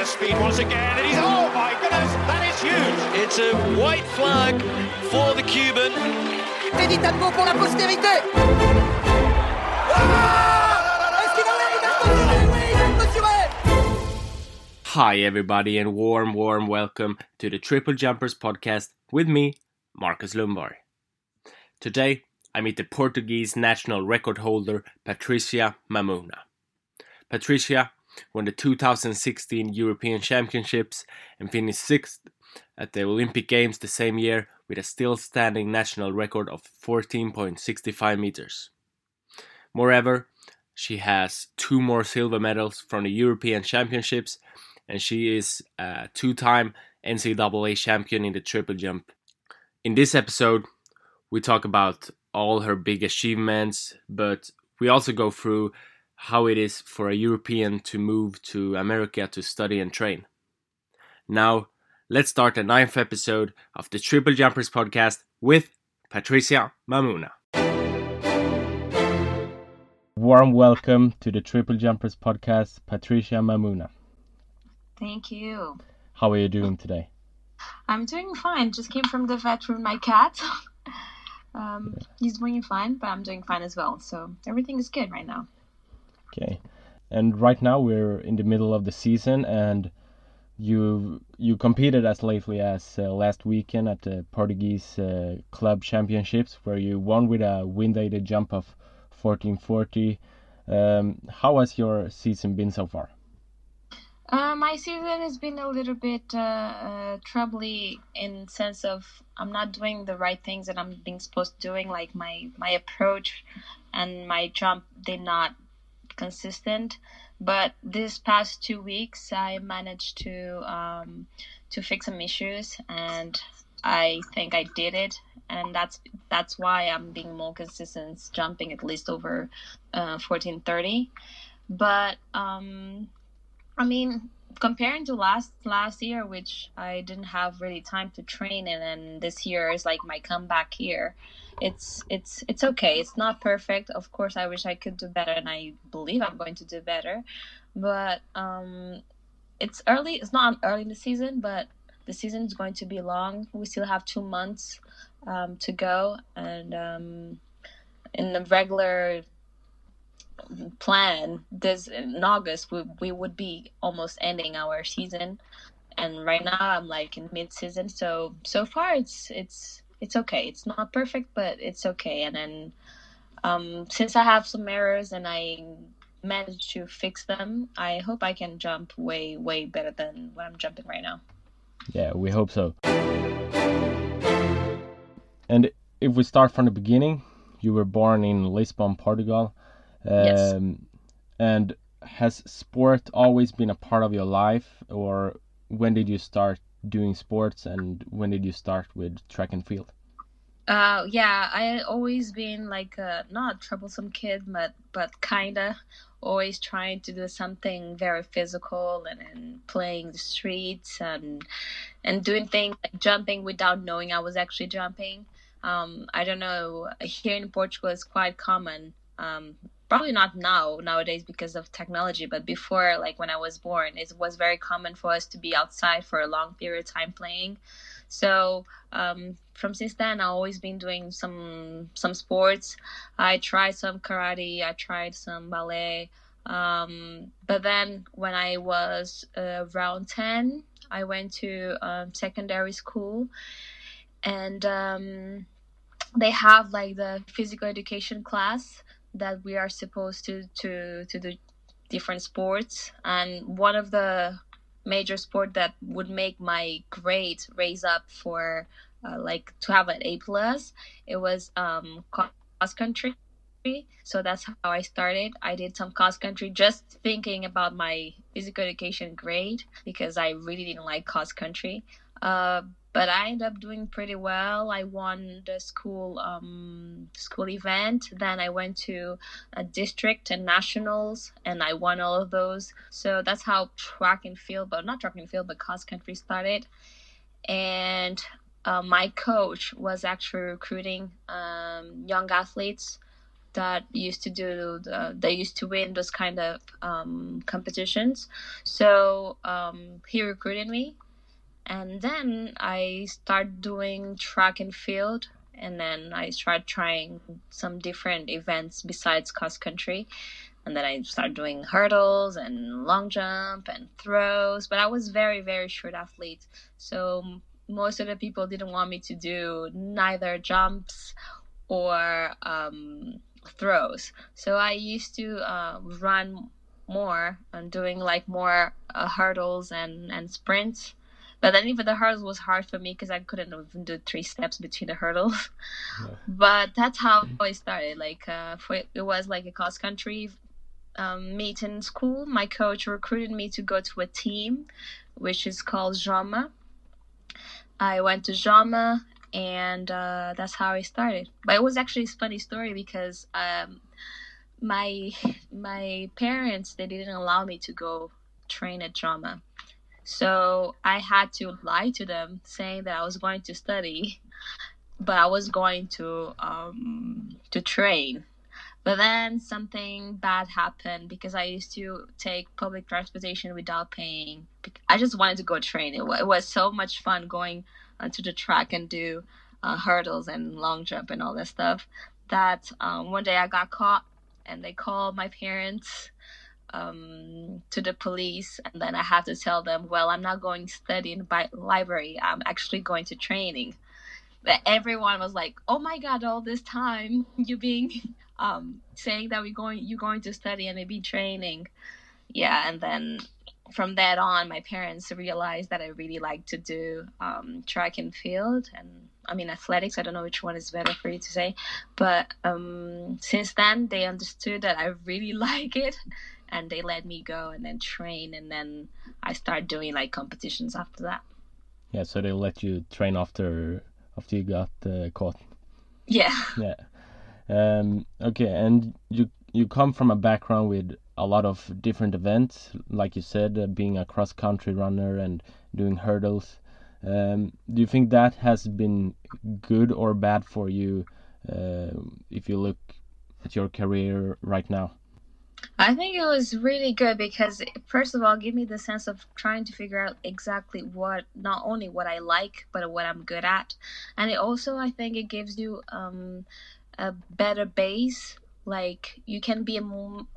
of speed once again, and he's oh my goodness, that is huge. It's a white flag for the Cuban. Teddy Tamgho pour la postérité. Ah Est-ce qu'il en est Il a mesuré, oui, il a mesuré. Hi, everybody, and warm, warm welcome to the Triple Jumpers podcast with me, Marcus Lumbar. Today, I meet the Portuguese national record holder Patricia Mamona. Patricia won the 2016 European Championships and finished sixth at the Olympic Games the same year with a still standing national record of 14.65 meters. Moreover, she has two more silver medals from the European Championships and she is a two time NCAA champion in the triple jump. In this episode, we talk about all her big achievements, but we also go through how it is for a European to move to America to study and train. Now, let's start the ninth episode of the Triple Jumpers podcast with Patricia Mamona. Warm welcome to the Triple Jumpers podcast, Patricia Mamona. Thank you. How are you doing today? I'm doing fine. Just came from the vet with my cat. um, He's doing fine, but I'm doing fine as well. So everything is good right now. Okay. And right now we're in the middle of the season and you you competed as lately as uh, last weekend at the Portuguese uh, club championships where you won with a wind aided jump of 1440. Um, how has your season been so far? Uh, my season has been a little bit uh, uh, troubly in sense of I'm not doing the right things that I'm being supposed to doing. Like my my approach and my jump did not consistent. But this past two weeks, I managed to um, to fix some issues, and I think I did it. And that's that's why I'm being more consistent, jumping at least over uh, 1430. But um, I mean, comparing to last last year, which I didn't have really time to train in, and this year is like my comeback year. It's it's it's okay. It's not perfect. Of course, I wish I could do better, and I believe I'm going to do better. But um, it's early. It's not early in the season, but the season is going to be long. We still have two months um, to go, and um, in the regular plan this in august we, we would be almost ending our season. And right now i'm like in mid-season. So so far it's it's it's okay. It's not perfect but it's okay. And then um, since i have some errors and i managed to fix them i hope i can jump way way better than what i'm jumping right now. Yeah, we hope so. And if we start from the beginning, you were born in Lisbon, Portugal. Yes. Um, and has sport always been a part of your life, or when did you start doing sports, and when did you start with track and field? Uh, yeah, I always been like a not a troublesome kid, but but kinda always trying to do something very physical and, and playing the streets and and doing things like jumping without knowing I was actually jumping. Um, I don't know. Here in Portugal, it's quite common. Um, probably not now nowadays because of technology, but before, like when I was born, it was very common for us to be outside for a long period of time playing. So um, from since then, I've always been doing some some sports. I tried some karate. I tried some ballet. Um, but then when I was uh, around ten, I went to um, secondary school, and um, they have like the physical education class that we are supposed to to to do different sports and one of the major sport that would make my grade raise up for uh, like to have an A plus. It was um, cross country. So that's how I started. I did some cross country just thinking about my physical education grade because I really didn't like cross country. Uh, but I ended up doing pretty well. I won the school um, school event. Then I went to a district and nationals, and I won all of those. So that's how track and field, but not track and field, but cross country started. And uh, my coach was actually recruiting um, young athletes that used to do the, they used to win those kind of um, competitions. So um, he recruited me, and then I started doing track and field, and then I started trying some different events besides cross country. And then I started doing hurdles and long jump and throws, but I was very, very short athlete. So most of the people didn't want me to do neither jumps or um, throws. So I used to uh, run more and doing like more uh, hurdles and and sprints. But then even the hurdles was hard for me because I couldn't even do three steps between the hurdles. Yeah. But that's how I started. Like uh, for, it was like a cross country um, meet in school. My coach recruited me to go to a team, which is called Jama. I went to Jama and uh, that's how I started. But it was actually a funny story because um, my my parents they didn't allow me to go train at Jama, so I had to lie to them saying that I was going to study, but I was going to um, to train. But then something bad happened because I used to take public transportation without paying. I just wanted to go train. It, it was so much fun going to the track and do uh, hurdles and long jump and all that stuff. That um, one day I got caught and they called my parents um, to the police, and then I had to tell them, "Well, I'm not going to study in the library. I'm actually going to training." But everyone was like, "Oh my God! All this time you being um, saying that we going you going to study and maybe training." Yeah, and then from that on, my parents realized that I really like to do um, track and field, and I mean athletics. I don't know which one is better for you to say, but um, since then they understood that I really like it, and they let me go and then train, and then I start doing like competitions after that. Yeah, so they let you train after after you got uh, caught. Yeah. Yeah. Um, okay, and you you come from a background with a lot of different events, like you said, uh, being a cross country runner and doing hurdles. Um, do you think that has been good or bad for you uh, if you look at your career right now? I think it was really good because, first of all, give me the sense of trying to figure out exactly what, not only what I like, but what I'm good at. And it also, I think, it gives you um, a better base like you can be a,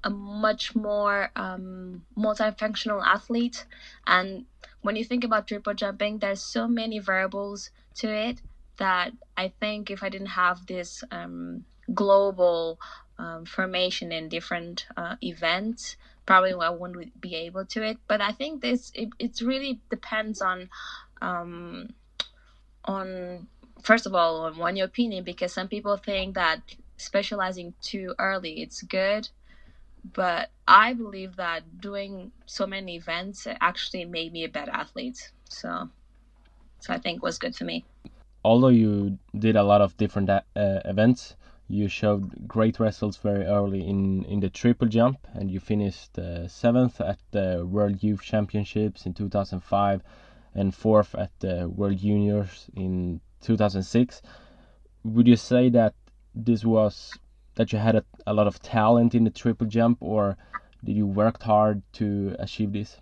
a much more um, multifunctional athlete and when you think about triple jumping there's so many variables to it that i think if i didn't have this um, global um, formation in different uh, events probably i wouldn't be able to it. But i think this it, it really depends on um, on first of all on one your opinion because some people think that specializing too early it's good. But i believe that doing so many events actually made me a better athlete. So so i think was good for me. Although you did a lot of different uh, events you showed great results very early in in the triple jump and you finished uh, seventh at the world youth championships in 2005 and fourth at the world juniors in 2006 would you say that this was that you had a, a lot of talent in the triple jump, or did you work hard to achieve this?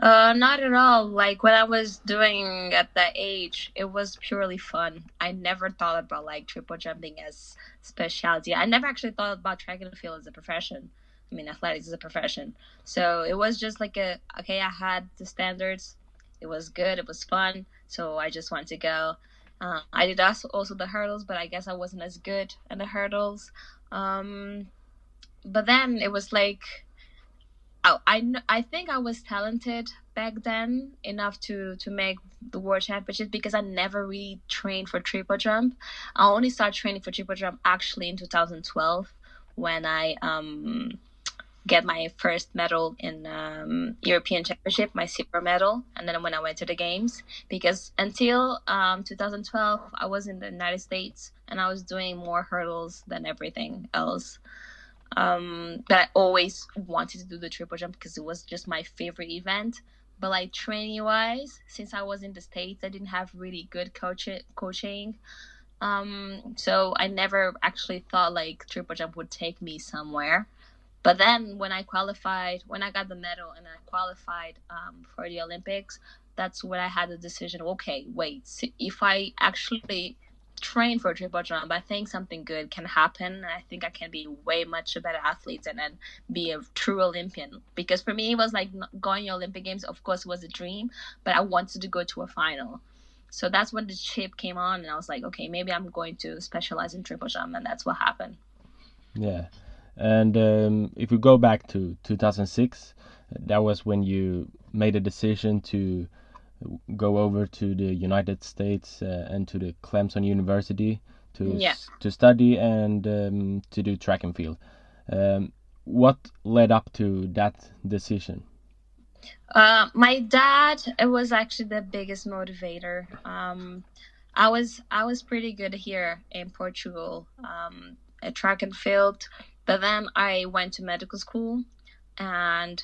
Uh, not at all. Like when I was doing at that age, it was purely fun. I never thought about like triple jumping as specialty. I never actually thought about track and field as a profession. I mean, athletics is a profession. So it was just like a okay. I had the standards. It was good. It was fun. So I just wanted to go. Uh, I did also, also the hurdles, but I guess I wasn't as good at the hurdles. Um, but then it was like, I, I, I think I was talented back then enough to, to make the world championship because I never really trained for triple jump. I only started training for triple jump actually in 2012 when I um, get my first medal in um, European Championship, my silver medal, and then when I went to the games, because until um, 2012 I was in the United States and I was doing more hurdles than everything else. Um, but I always wanted to do the triple jump because it was just my favorite event. But like training wise, since I was in the states, I didn't have really good coach coaching Um, so I never actually thought like triple jump would take me somewhere. But then when I qualified, when I got the medal and I qualified um, for the Olympics, that's when I had the decision. Okay, wait, if I actually train for triple jump, I think something good can happen. I think I can be way much a better athlete and then be a true Olympian. Because for me, it was like going to Olympic Games. Of course, was a dream, but I wanted to go to a final. So that's when the chip came on, and I was like, okay, maybe I'm going to specialize in triple jump, and that's what happened. Yeah, and um, if we go back to 2006, that was when you made a decision to go over to the United States uh, and to the Clemson University to yeah. to study and um, to do track and field. Um, what led up to that decision? Uh, my dad it was actually the biggest motivator. Um, I was I was pretty good here in Portugal um, at track and field, but then I went to medical school, and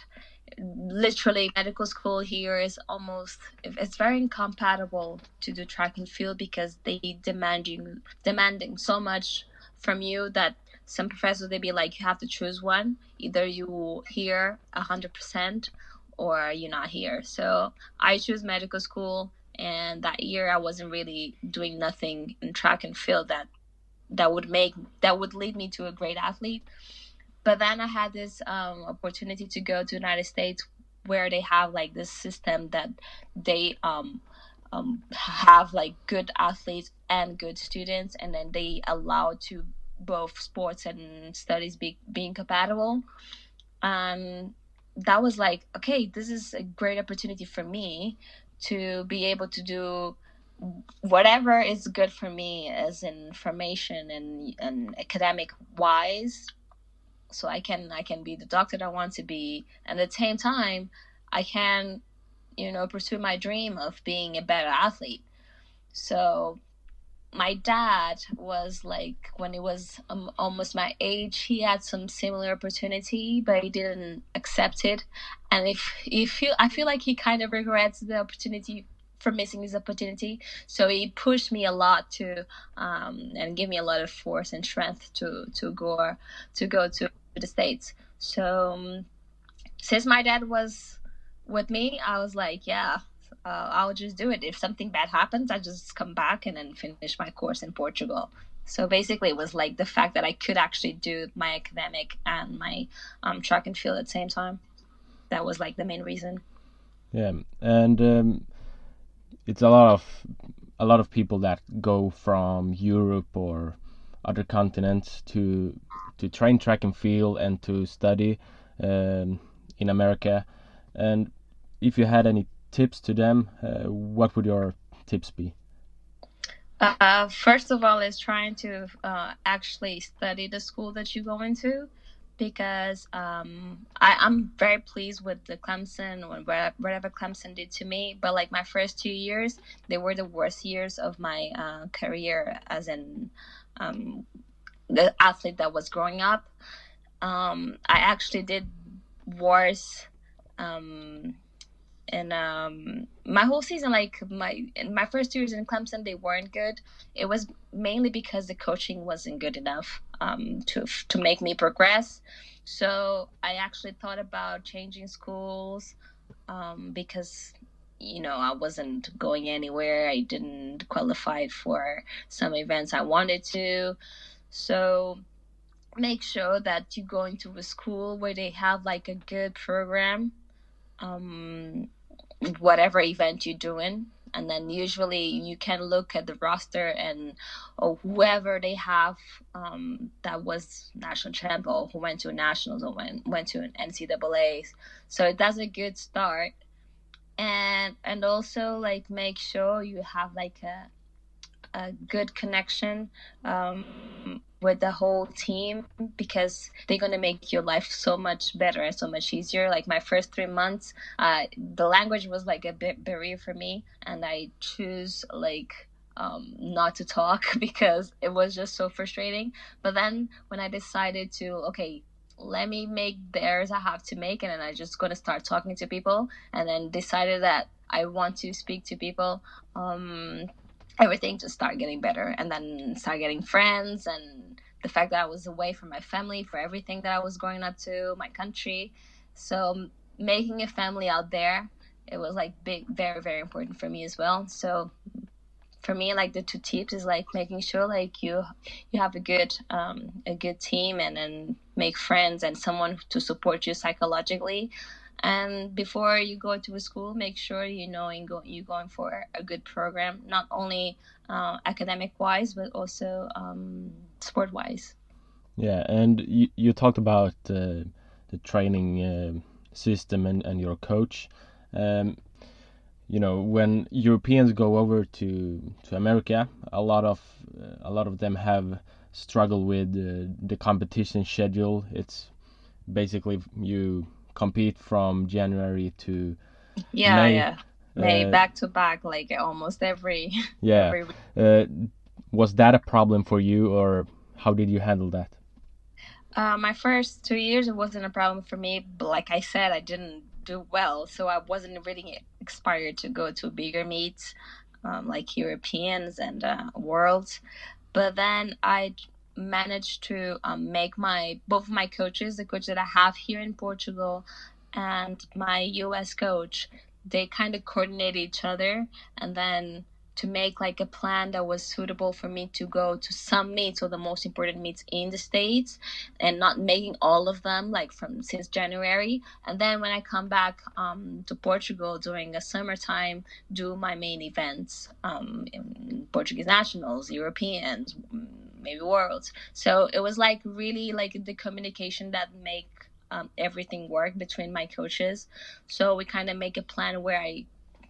literally medical school here is almost it's very incompatible to do track and field because they demand you demanding so much from you that some professors they be like you have to choose one. Either you here 100% or you're not here. So i choose medical school and that year i wasn't really doing nothing in track and field that that would make that would lead me to a great athlete but then I had this um, opportunity to go to United States where they have like this system that they um, um, have like good athletes and good students, and then they allow to both sports and studies be being compatible. And that was like, okay, this is a great opportunity for me to be able to do whatever is good for me as information and, and academic wise so i can i can be the doctor that i want to be. And at the same time i can you know pursue my dream of being a better athlete. So my dad was like when he was um, almost my age he had some similar opportunity but he didn't accept it. And if if feel i feel like he kind of regrets the opportunity for missing this opportunity. So he pushed me a lot to um, and gave me a lot of force and strength to to go to go to the states. So um, since my dad was with me, I was like, yeah, uh, I'll just do it. If something bad happens, I just come back and then finish my course in Portugal. So basically, it was like the fact that I could actually do my academic and my um, track and field at the same time. That was like the main reason. Yeah, and um, it's a lot of a lot of people that go from Europe or other continents to to train track and field and to study um, in America. And if you had any tips to them, uh, what would your tips be? Uh, first of all, is trying to uh, actually study the school that you go into because um, I, am very pleased with the Clemson or whatever Clemson did to me. But like my first two years, they were the worst years of my uh, career as an um, the athlete that was growing up. Um, I actually did worse. Um, and um, my whole season, like my my first years in Clemson, they weren't good. It was mainly because the coaching wasn't good enough um, to to make me progress. So I actually thought about changing schools um, because you know I wasn't going anywhere. I didn't qualify for some events I wanted to. So make sure that you go into a school where they have like a good program, um, whatever event you're doing. And then usually you can look at the roster and or whoever they have um, that was national champ or who went to nationals or went, went to an NCAA. So that's a good start. And and also like make sure you have like a a good connection um, with the whole team because they're going to make your life so much better and so much easier. Like my first three months uh, the language was like a bit barrier for me and i choose like um, not to talk because it was just so frustrating. But then when i decided to okay let me make the errors i have to make and then i just to start talking to people and then decided that i want to speak to people um, everything just started getting better and then start getting friends and the fact that I was away from my family for everything that I was growing up to, my country. So making a family out there, it was like big, very, very important for me as well. So for me, like the two tips is like making sure like you you have a good um, a good team and then make friends and someone to support you psychologically. And before you go to a school, make sure you know you're going for a good program, not only uh, academic wise but also um, sport wise. Yeah, and you, you talked about uh, the training uh, system and, and your coach. Um, you know, when Europeans go over to to America, a lot of a lot of them have struggled with uh, the competition schedule. It's basically you compete from January to yeah, May. yeah. May uh, back to back, like almost every. Yeah. Every uh, was that a problem for you, or how did you handle that? Uh, my first two years, it wasn't a problem for me. But like I said, I didn't do well, so I wasn't really inspired to go to bigger meets, um, like Europeans and uh, Worlds. But then I managed to um, make my both my coaches, the coach that I have here in Portugal, and my U.S. coach, they kind of coordinate each other, and then to make like a plan that was suitable for me to go to some meets or the most important meets in the states and not making all of them like from since january and then when i come back um, to portugal during the summertime do my main events um, portuguese nationals europeans maybe worlds so it was like really like the communication that make um, everything work between my coaches so we kind of make a plan where i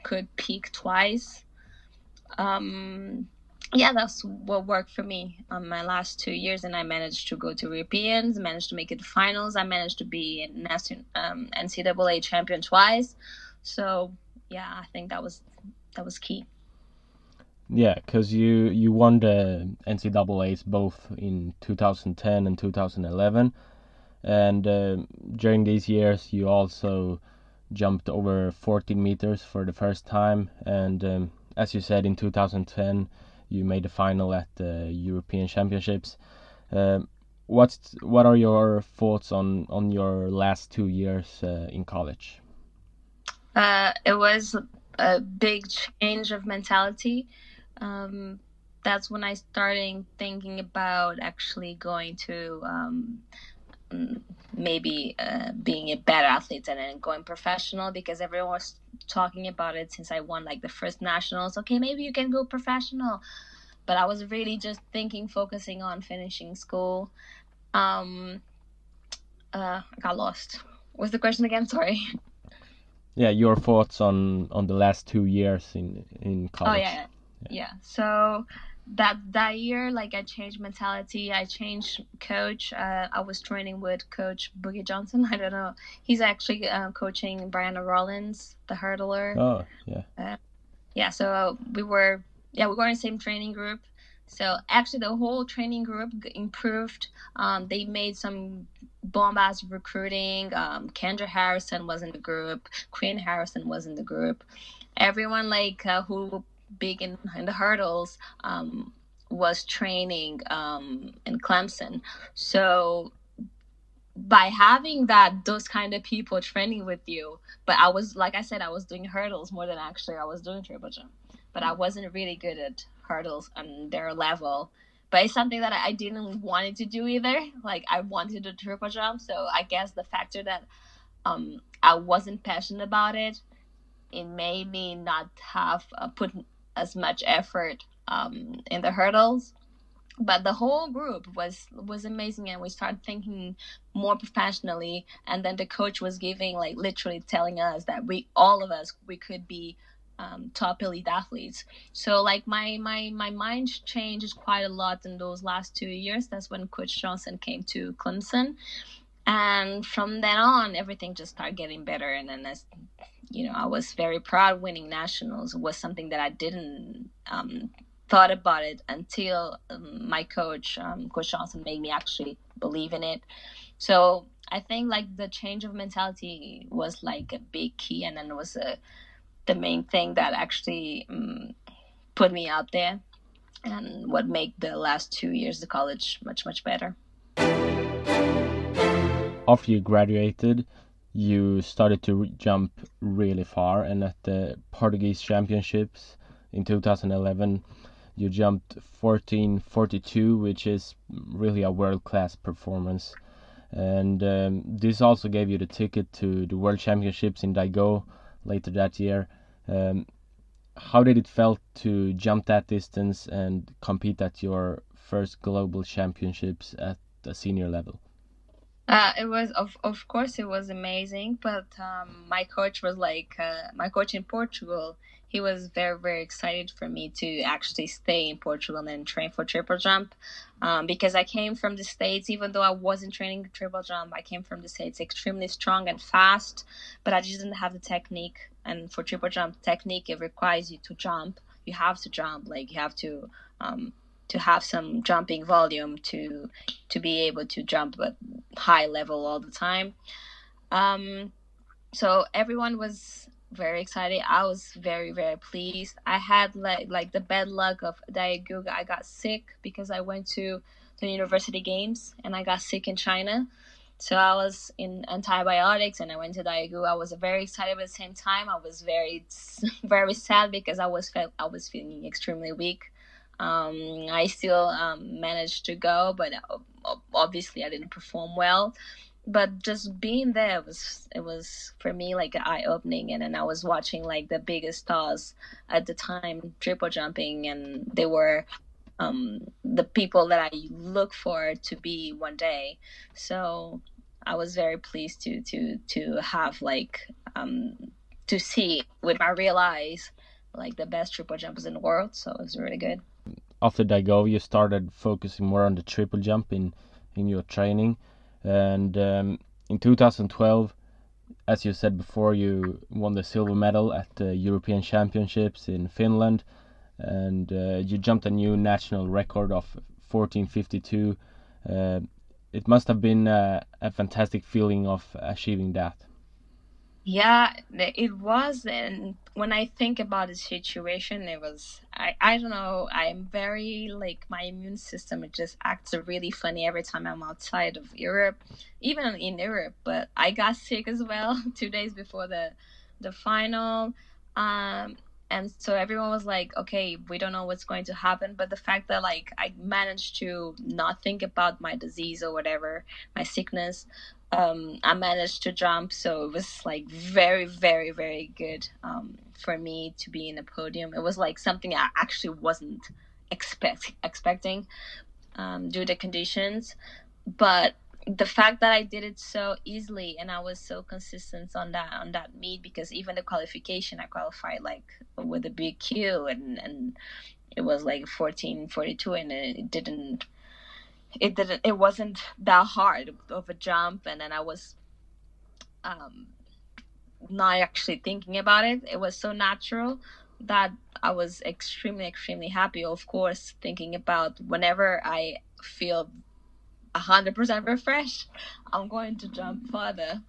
could peak twice um, yeah, that's what worked for me on my last two years, and I managed to go to Europeans, managed to make it to finals. I managed to be in um, NCAA champion twice. So yeah, I think that was that was key. Yeah, because you you won the NCAA's both in 2010 and 2011, and uh, during these years you also jumped over 14 meters for the first time, and um, as you said, in 2010, you made the final at the European Championships. Uh, what's what are your thoughts on on your last two years uh, in college? Uh, it was a big change of mentality. Um, that's when I started thinking about actually going to um, maybe uh, being a better athlete and then going professional because everyone was talking about it since I won like the first nationals. Okay, maybe you can go professional. But I was really just thinking, focusing on finishing school. Um, uh, I got lost. What's the question again? Sorry. Yeah, your thoughts on on the last two years in in college. Oh yeah, yeah. So that that year like i changed mentality. I changed coach. Uh, i was training with coach boogie johnson. I don't know. He's actually uh, coaching brianna rollins the hurdler. Oh yeah. Uh, yeah so we were yeah we were in the same training group. So actually the whole training group improved. Um, they made some bombast recruiting. Um, kendra harrison was in the group. Queen harrison was in the group. Everyone like uh, who big in, in the hurdles um, was training um, in Clemson. So by having that those kind of people training with you, but I was like I said, I was doing hurdles more than actually I was doing triple jump. But I wasn't really good at hurdles on their level. But it's something that I didn't wanted to do either. Like I wanted to triple jump, so I guess the factor that um, I wasn't passionate about it, it made me not have uh, put as much effort um, in the hurdles. But the whole group was was amazing and we started thinking more professionally. And then the coach was giving like literally telling us that we all of us we could be um, top elite athletes. So like my my my mind changed quite a lot in those last two years. That's when coach johnson came to clemson. And from then on everything just started getting better. And then as you know, I was very proud winning nationals was something that I didn't um, thought about it until um, my coach, um, Coach Johnson, made me actually believe in it. So I think like the change of mentality was like a big key, and then was a, the main thing that actually um, put me out there and what make the last two years of college much much better after you graduated you started to jump really far and at the portuguese championships in 2011 you jumped 1442 which is really a world-class performance and um, this also gave you the ticket to the world championships in daegu later that year um, how did it felt to jump that distance and compete at your first global championships at the senior level? Uh, it was of of course it was amazing, but um, my coach was like uh, my coach in Portugal. He was very very excited for me to actually stay in Portugal and train for triple jump, um, because I came from the states. Even though I wasn't training triple jump, I came from the states extremely strong and fast, but I just didn't have the technique and for triple jump technique it requires you to jump you have to jump like you have to um, to have some jumping volume to to be able to jump at high level all the time um, so everyone was very excited i was very very pleased i had like like the bad luck of daegu i got sick because i went to the university games and i got sick in china so I was in antibiotics and I went to Daegu. I was very excited at the same time. I was very, very sad because I was felt I was feeling extremely weak. Um, I still um, managed to go, but uh, obviously I didn't perform well. But just being there was it was for me like an eye opening, and then I was watching like the biggest stars at the time triple jumping, and they were um, the people that I look for to be one day. So I was very pleased to to to have like um, to see with my real eyes like the best triple jumpers in the world. So it was really good. After Daegu, you started focusing more on the triple jump in in your training, and um, in 2012 as you said before, you won the silver medal at the European Championships in Finland, and uh, you jumped a new national record of 1452. Uh, it must have been a, fantastic feeling of achieving that. Yeah, it was. And when I think about the situation, it was, I, I don't know, I'm very, like, my immune system, it just acts really funny every time I'm outside of Europe, even in Europe. But I got sick as well two days before the, the final. Um, and so everyone was like okay we don't know what's going to happen but the fact that like i managed to not think about my disease or whatever my sickness um, i managed to jump so it was like very very very good um, for me to be in a podium. It was like something i actually wasn't expect expecting um, due to the conditions. But the fact that I did it so easily and I was so consistent on that on that meet because even the qualification I qualified like with a big queue and and it was like 14 42 and it didn't it didn't it wasn't that hard of a jump and then I was um not actually thinking about it it was so natural that I was extremely extremely happy of course thinking about whenever I feel 100% refreshed, I'm going to jump further.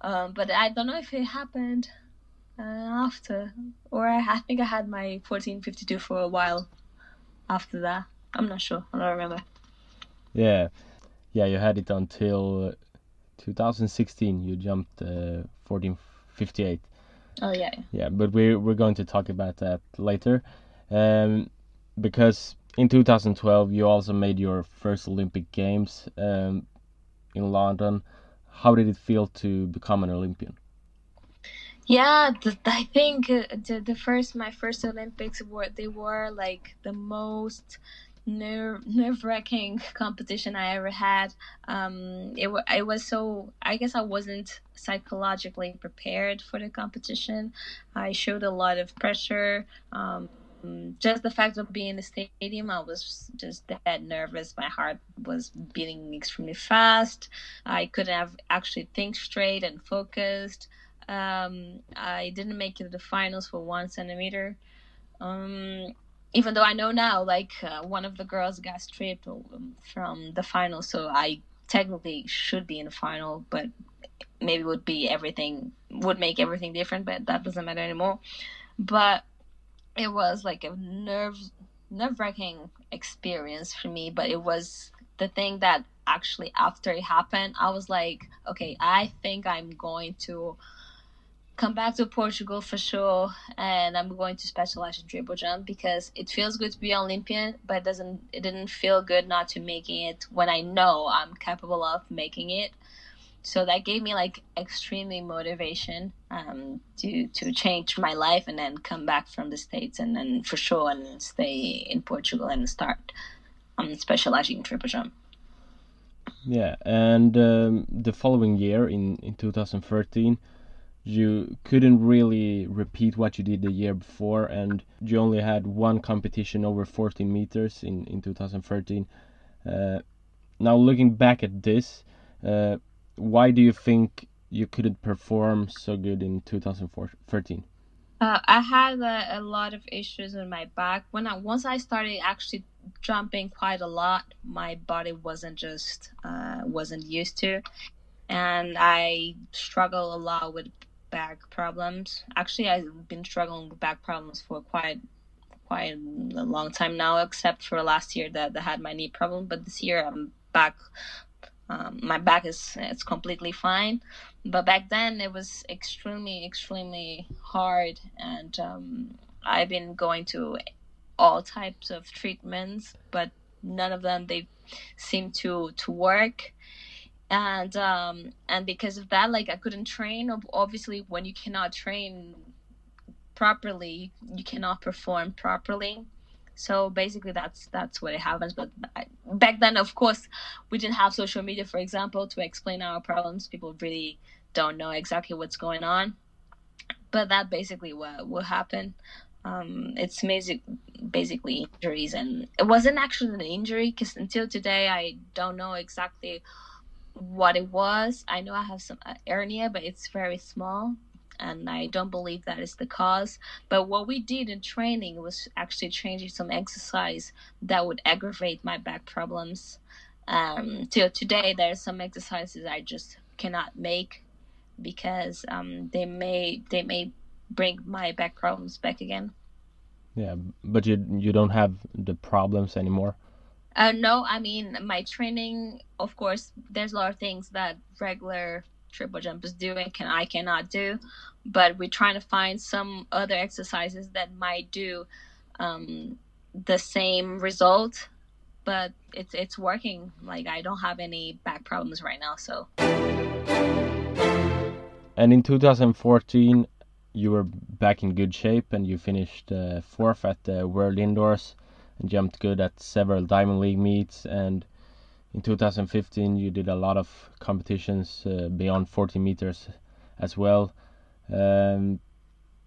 Um, but I don't know if it happened uh, after, or I, I, think I had my 1452 for a while after that. I'm not sure. I don't remember. Yeah, yeah, you had it until 2016. You jumped uh, 1458. Oh yeah. Yeah, but we're we're going to talk about that later, um, because in 2012 you also made your first olympic games um, in london how did it feel to become an olympian yeah the, i think uh, the, the first my first olympics were they were like the most nerve nerve wracking competition I ever had. Um, it it was so I guess I wasn't psychologically prepared for the competition. I showed a lot of pressure. Um, just the fact of being in the stadium, I was just that nervous. My heart was beating extremely fast. I couldn't have actually think straight and focused. Um, I didn't make it to the finals for one centimeter. Um, even though I know now, like uh, one of the girls got stripped um, from the final, so I technically should be in the final, but maybe would be everything would make everything different, but that doesn't matter anymore. But it was like a nerve nerve wracking experience for me, but it was the thing that actually after it happened, I was like, okay, I think I'm going to come back to Portugal for sure, and I'm going to specialize in triple jump because it feels good to be Olympian, but it doesn't. It didn't feel good not to making it when I know I'm capable of making it. So that gave me like extremely motivation um, to to change my life and then come back from the states and then for sure and stay in Portugal and start um, specializing in triple jump. Yeah, and um, the following year in in 2013 you couldn't really repeat what you did the year before and you only had one competition over 14 meters in, in 2013 uh, now looking back at this uh, why do you think you couldn't perform so good in 2013 uh, I had a, a, lot of issues in my back. When I once I started actually jumping quite a lot, my body wasn't just uh, wasn't used to, and I struggle a lot with back problems. Actually, I've been struggling with back problems for quite quite a long time now, except for last year that I had my knee problem. But this year I'm back. Um, my back is it's completely fine, but back then it was extremely extremely hard, and um, I've been going to all types of treatments, but none of them they seem to to work and um and because of that like i couldn't train. Obviously when you cannot train properly you cannot perform properly. So basically that's that's what it happens. But back then of course we didn't have social media for example to explain our problems. People really don't know exactly what's going on. But that basically what what happened. Um, it's basic, basically injuries. And it wasn't actually an injury because until today i don't know exactly what it was. I know I have some uh, hernia, but it's very small, and I don't believe that is the cause. But what we did in training was actually changing some exercise that would aggravate my back problems. Um, till today, there are some exercises I just cannot make because um, they may they may bring my back problems back again. Yeah, but you you don't have the problems anymore. Uh, no, I mean my training. Of course, there's a lot of things that regular triple jumpers do and can I cannot do, but we're trying to find some other exercises that might do um, the same result. But it's it's working. Like I don't have any back problems right now. So. And in 2014, you were back in good shape and you finished uh, fourth at the World Indoors jumped good at several Diamond League meets. And in 2015, you did a lot of competitions uh, beyond 40 meters as well. Um,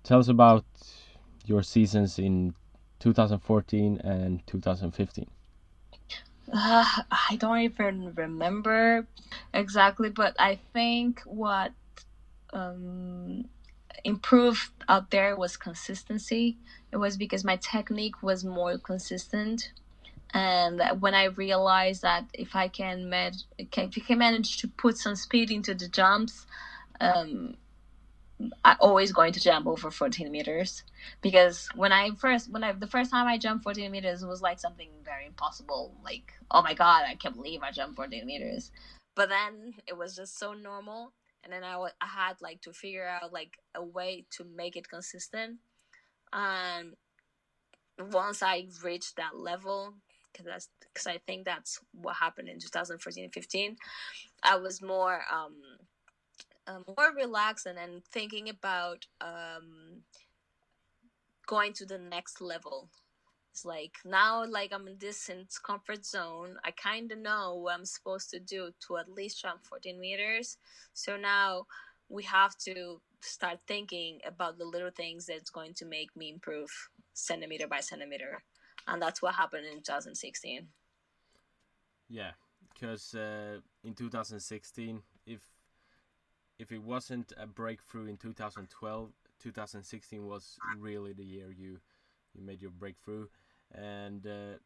tell us about your seasons in 2014 and 2015. Uh, I don't even remember exactly, but I think what um, improved out there was consistency. It was because my technique was more consistent. And when I realized that if I can, med- if I can manage to put some speed into the jumps, um, I always going to jump over 14 meters because when I first when I the first time I jumped 14 meters it was like something very impossible like oh my god I can't believe I jumped 14 meters but then it was just so normal and then I, w- I had like to figure out like a way to make it consistent. And once i reached that level because that's because i think that's what happened in 2014 and 15 i was more um, um more relaxed and then thinking about um going to the next level it's like now, like I'm in this comfort zone. I kind of know what I'm supposed to do to at least jump 14 meters. So now we have to start thinking about the little things that's going to make me improve centimeter by centimeter, and that's what happened in 2016. Yeah, because uh, in 2016, if if it wasn't a breakthrough in 2012, 2016 was really the year you you made your breakthrough and uh,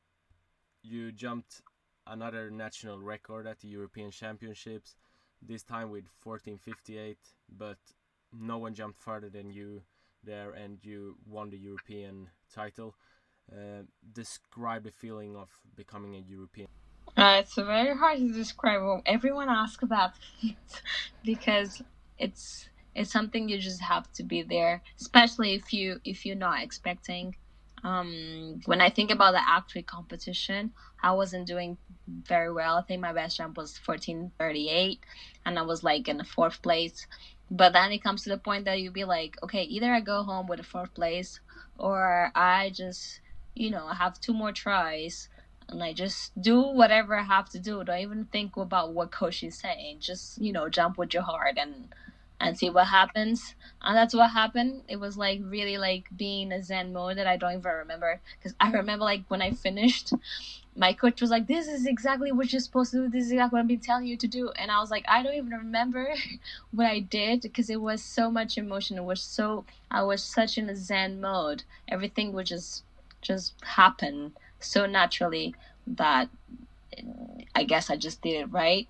you jumped another national record at the European Championships, this time with 14:58, but no one jumped farther than you there, and you won the European title. Uh, describe the feeling of becoming a European. Uh, it's very hard to describe. Well, everyone asks about because it's it's something you just have to be there, especially if you if you're not expecting. Um, when I think about the actual competition, I wasn't doing very well. I think my best jump was 14:38, and I was like in the fourth place. But then it comes to the point that you'd be like, okay, either I go home with a fourth place, or I just, you know, have two more tries and I just do whatever I have to do. Don't even think about what coach is saying. Just you know, jump with your heart and and see what happens. And that's what happened. It was like really like being a Zen mode that I don't even remember because I remember like when I finished, my coach was like, "This is exactly what you're supposed to do. This is exactly what I've been telling you to do." And I was like, I don't even remember what I did because it was so much emotion. It was so I was such in a Zen mode. Everything would just just happen so naturally that I guess I just did it right.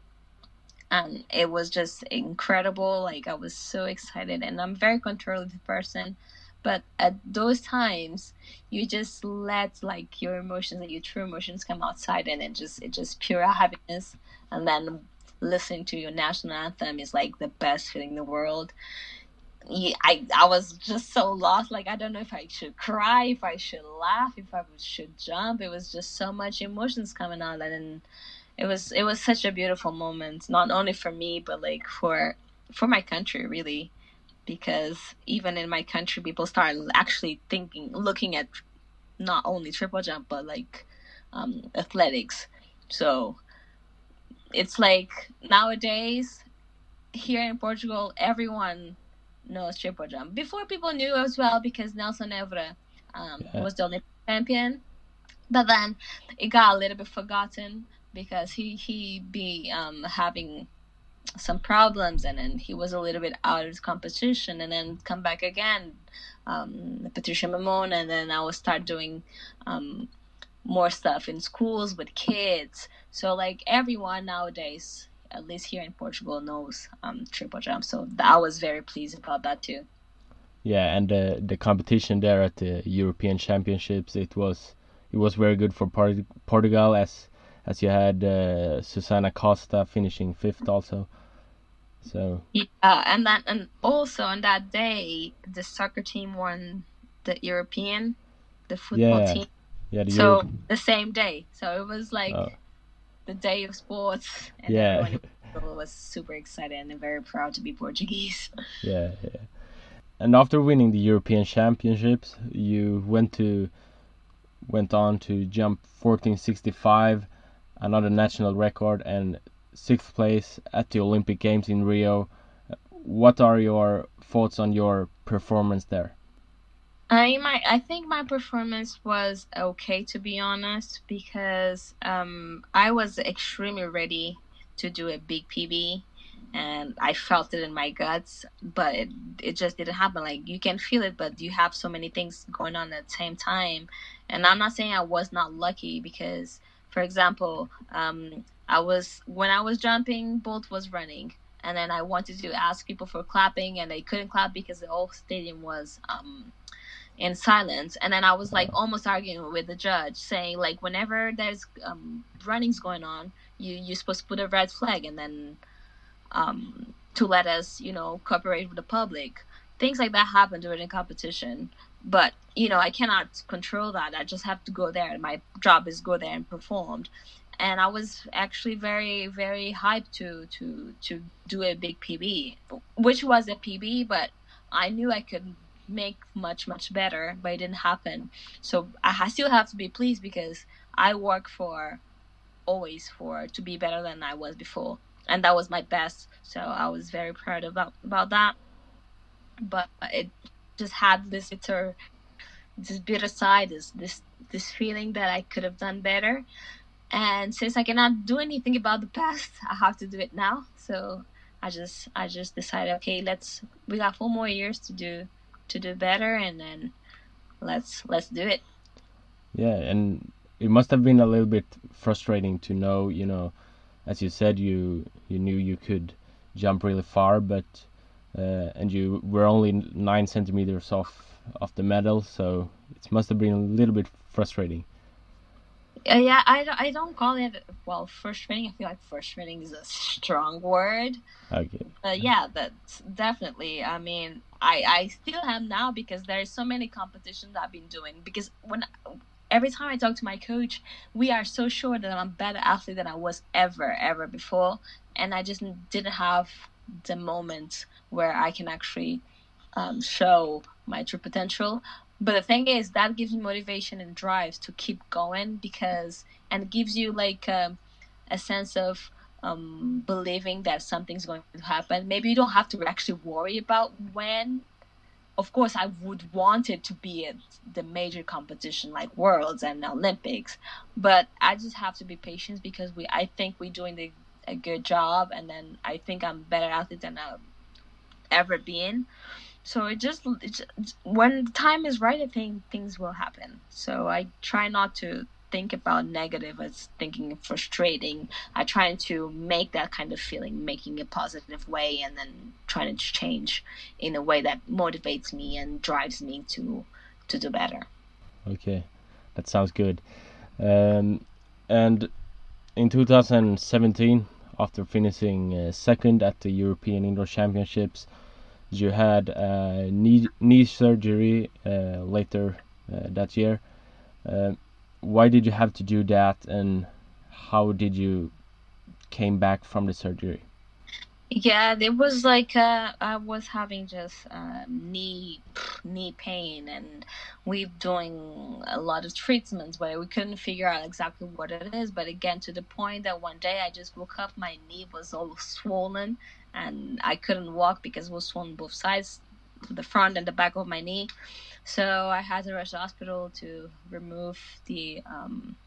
And it was just incredible. Like I was so excited and I'm very controlling person. But at those times you just let like your emotions and your true emotions come outside and it just it just pure happiness and then listening to your national anthem is like the best feeling in the world I I was just so lost. Like I don't know if I should cry, if I should laugh, if I should jump. It was just so much emotions coming out, and it was it was such a beautiful moment, not only for me but like for for my country, really, because even in my country, people start actually thinking, looking at not only triple jump but like um, athletics. So it's like nowadays here in Portugal, everyone knows triple jump. Before people knew as well because Nelson Évora um, yeah. was the Olympic champion, but then it got a little bit forgotten because he he be um, having some problems and then he was a little bit out of competition and then come back again um, Patricia Mamona and then i will start doing um, more stuff in schools with kids so like everyone nowadays at least here in Portugal, knows um, triple jump. So I was very pleased about that too. Yeah, and the the competition there at the European Championships, it was it was very good for Port- Portugal as as you had uh, Susana Costa finishing fifth also. So yeah, and that and also on that day the soccer team won the European, the football yeah. team. Yeah, the so the same day. So it was like. Oh the day of sports. And yeah. everyone was super excited and very proud to be Portuguese. Yeah, yeah. And after winning the European Championships, you went to went on to jump 1465, another national record, and sixth place at the Olympic Games in Rio. What are your thoughts on your performance there? I my I think my performance was okay to be honest because um, I was extremely ready to do a big PB and I felt it in my guts but it, it just didn't happen like you can feel it but you have so many things going on at the same time and I'm not saying I was not lucky because for example um, I was when I was jumping Bolt was running and then I wanted to ask people for clapping and they couldn't clap because the whole stadium was um, in silence. And then i was like almost arguing with the judge saying like whenever there's um, runnings going on you you're supposed to put a red flag and then um, to let us you know cooperate with the public. Things like that happen during competition but you know i cannot control that. I just have to go there. My job is go there and perform. And i was actually very very hyped to to to do a big pb which was a pb but i knew i could make much much better but it didn't happen. So i still have to be pleased because i work for always for to be better than i was before. And that was my best. So i was very proud about about that. But it just had this bitter this bitter side this this this feeling that i could have done better. And since i cannot do anything about the past i have to do it now. So i just i just decided okay let's we got four more years to do to do better and then let's let's do it. Yeah and it must have been a little bit frustrating to know you know as you said you you knew you could jump really far but uh, and you were only nine centimeters off of the medal, so it must have been a little bit frustrating. Uh, yeah, I, I don't call it well frustrating. I feel like frustrating is a strong word. Okay. Uh, yeah, that's definitely. I mean, I I still am now because there's so many competitions I've been doing. Because when every time I talk to my coach, we are so sure that I'm a better athlete than I was ever ever before, and I just didn't have the moment where I can actually um, show my true potential. But the thing is, that gives me motivation and drives to keep going because, and it gives you like a, um, a sense of um, believing that something's going to happen. Maybe you don't have to actually worry about when. Of course, I would want it to be at the major competition like Worlds and Olympics, but I just have to be patient because we. I think we're doing the, a good job, and then I think I'm better athlete than I've ever been. So it just, when the time is right i think things will happen. So i try not to think about negative as thinking frustrating. I try to make that kind of feeling making a positive way and then trying to change in a way that motivates me and drives me to to do better. Okay that sounds good. Um, and in 2017 after finishing uh, second at the european indoor championships you had uh, knee knee surgery uh, later that year. Why did you have to do that, and how did you came back from the surgery? Yeah, it was like uh, I was having just uh, knee knee pain, and we have doing a lot of treatments, but we couldn't figure out exactly what it is. But again, to the point that one day I just woke up, my knee was all swollen, and I couldn't walk because it was swollen both sides, the front and the back of my knee. So I had to rush to hospital to remove the um,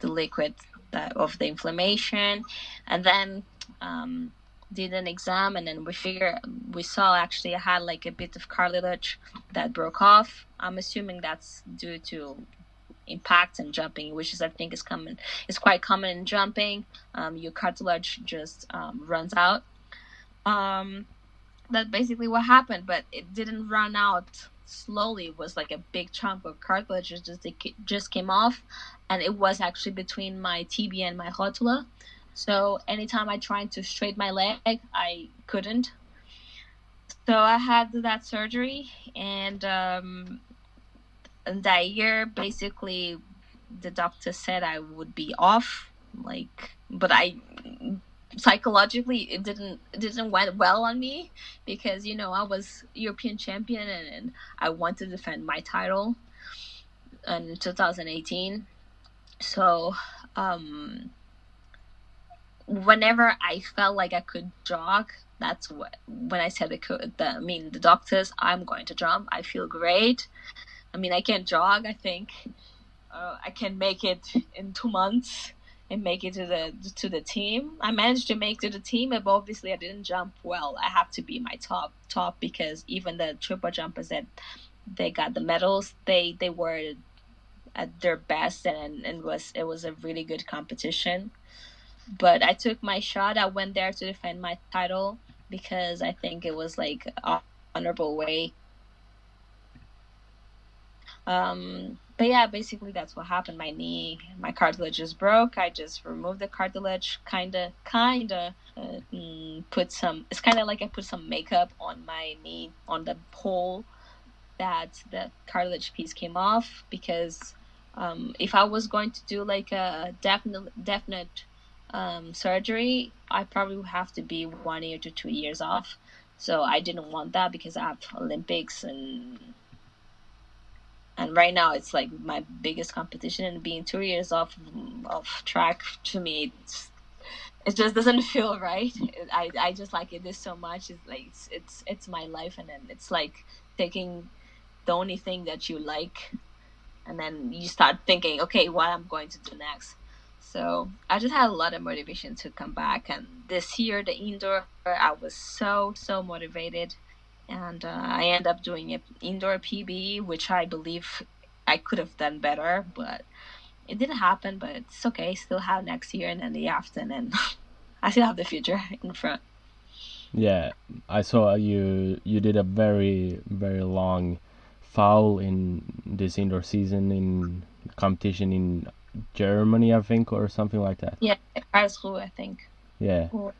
the liquid that, of the inflammation, and then. Um, did an exam and then we figure we saw actually I had like a bit of cartilage that broke off. I'm assuming that's due to impact and jumping, which is I think is common is quite common in jumping. Um, your cartilage just um, runs out. Um, that's basically what happened, but it didn't run out slowly. It was like a big chunk of cartilage just it just came off, and it was actually between my tibia and my rotula. So anytime I tried to straighten my leg, I couldn't. So I had that surgery, and um, that year, basically, the doctor said I would be off. Like, but I psychologically it didn't it didn't went well on me because you know I was European champion and, and I want to defend my title in 2018. So um, whenever I felt like I could jog, that's what when I said the, the I mean the doctors, I'm going to jump. I feel great. I mean I can jog. I think uh, I can make it in two months and make it to the to the team. I managed to make to the team, but obviously I didn't jump well. I have to be my top top because even the triple jumpers that they got the medals, they they were at their best and, and was it was a really good competition but I took my shot. I went there to defend my title because I think it was like honorable way. Um, but yeah, basically that's what happened. My knee, my cartilage just broke. I just removed the cartilage, kinda, kinda uh, mm, put some. It's kind of like I put some makeup on my knee on the hole that the cartilage piece came off because um, if I was going to do like a definite definite um, surgery, I probably would have to be one year to two years off. So I didn't want that because I have Olympics and and right now it's like my biggest competition and being two years off of track to me it just doesn't feel right. I, I just like it this so much. It's like it's, it's it's my life and then it's like taking the only thing that you like and then you start thinking okay what i'm going to do next so I just had a lot of motivation to come back. And this year, the indoor, I was so, so motivated. And uh, I ended up doing an indoor PB, which I believe I could have done better, but it didn't happen. But it's okay. Still have next year and then the after, and I still have the future in front. Yeah, I saw you. You did a very very long foul in this indoor season in competition in Germany, I think, or something like that. Yeah, Karlsruhe, I think. Yeah. Or,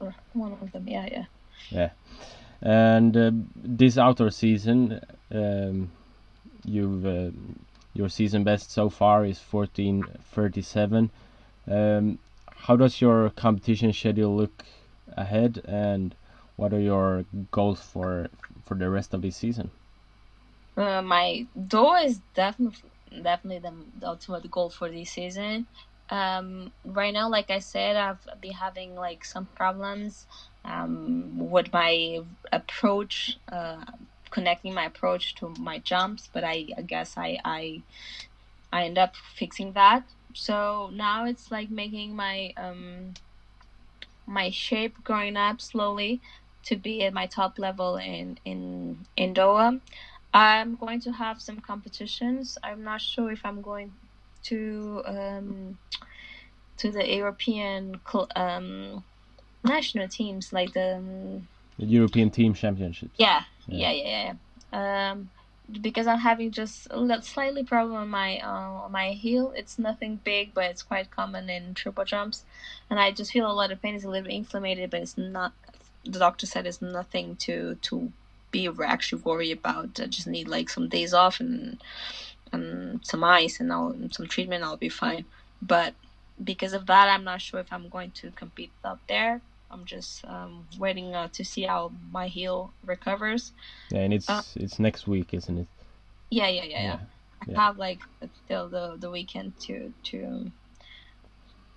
or one of them. Yeah, yeah. Yeah. And uh, this outdoor season, um, you've uh, your season best so far is 14:37. Um, how does your competition schedule look ahead, and what are your goals for for the rest of the season? Uh, my goal is definitely definitely the, the ultimate goal for this season. Um, right now, like I said, I've been having like some problems um, with my approach, uh, connecting my approach to my jumps. But I, I guess I, I I end up fixing that. So now it's like making my um, my shape going up slowly to be at my top level in in in Doha. I'm going to have some competitions. I'm not sure if I'm going to um, to the European um, national teams, like the, um, the European Team Championships. Yeah, yeah, yeah, yeah. yeah. Um, because I'm having just a little slightly problem on my uh, on my heel. It's nothing big, but it's quite common in triple jumps, and I just feel a lot of pain. It's a little bit inflamed, but it's not. The doctor said it's nothing to to be actually worried about. I just need like some days off and and some ice and I'll, some treatment. I'll be fine. But because of that, I'm not sure if I'm going to compete up there. I'm just um, waiting uh, to see how my heel recovers. Yeah, and it's uh, it's next week, isn't it? Yeah, yeah, yeah, yeah. I have like still the the weekend to to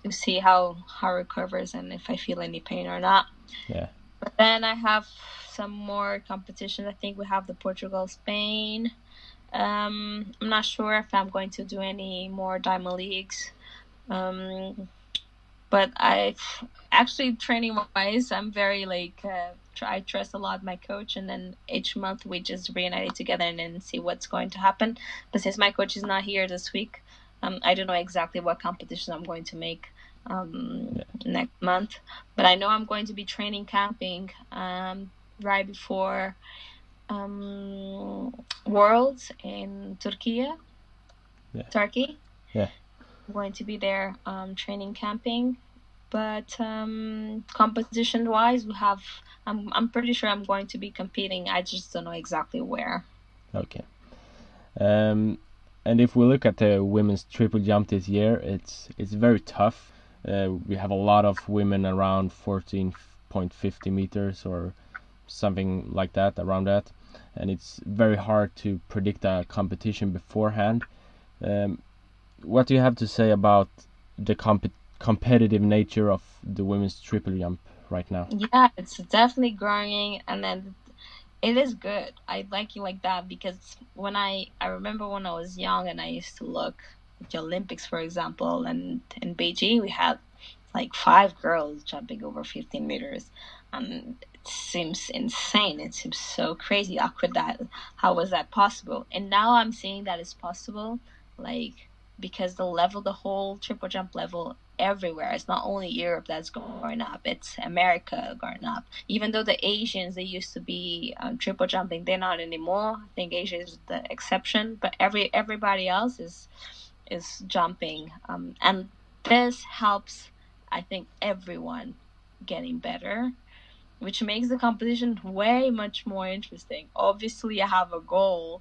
to see how how it recovers and if I feel any pain or not. Yeah. But then I have some more competition. I think we have the Portugal, Spain. Um, I'm not sure if I'm going to do any more diamond leagues. Um, but I actually training wise, I'm very like uh, I trust a lot my coach, and then each month we just reunite together and then see what's going to happen. But since my coach is not here this week, um, I don't know exactly what competition I'm going to make um, yeah. next month. But I know I'm going to be training camping um, right before um, Worlds in Turkey. Yeah. Turkey. Yeah. I'm going to be there um, training camping. But um, competition wise, we have. I'm, I'm pretty sure I'm going to be competing. I just don't know exactly where. Okay. Um, and if we look at the women's triple jump this year, it's it's very tough. Uh, we have a lot of women around 14.50 meters or something like that around that. And it's very hard to predict a competition beforehand. Um, what do you have to say about the comp competitive nature of the women's triple jump right now? Yeah it's definitely growing and then it is good. I like you like that because when i i remember when i was young and i used to look the olympics for example and in beijing we had like five girls jumping over 15 meters and it seems insane. It seems so crazy. How could that? How was that possible? And now I'm seeing that it's possible, like because the level, the whole triple jump level everywhere. It's not only Europe that's going up; it's America going up. Even though the Asians they used to be um, triple jumping, they're not anymore. I think Asia is the exception, but every everybody else is is jumping, um, and this helps. I think everyone getting better which makes the competition way much more interesting. Obviously, I have a goal,